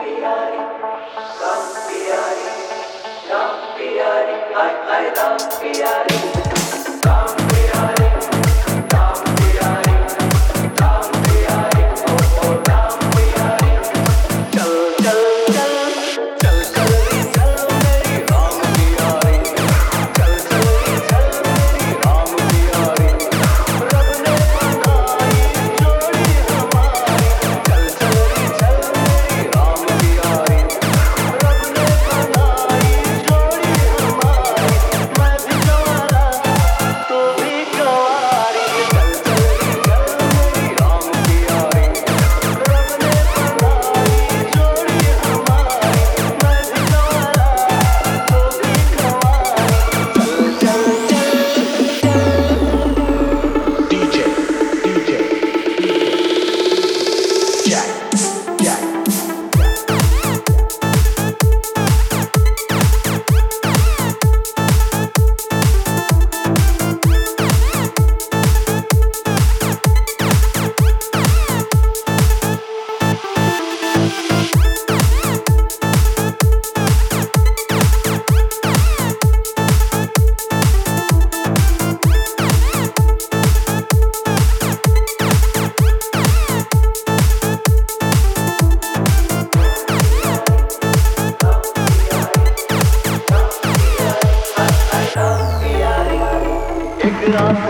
Lampiari, Lampiari, Lampiari, I, I, Lampiari. Krishna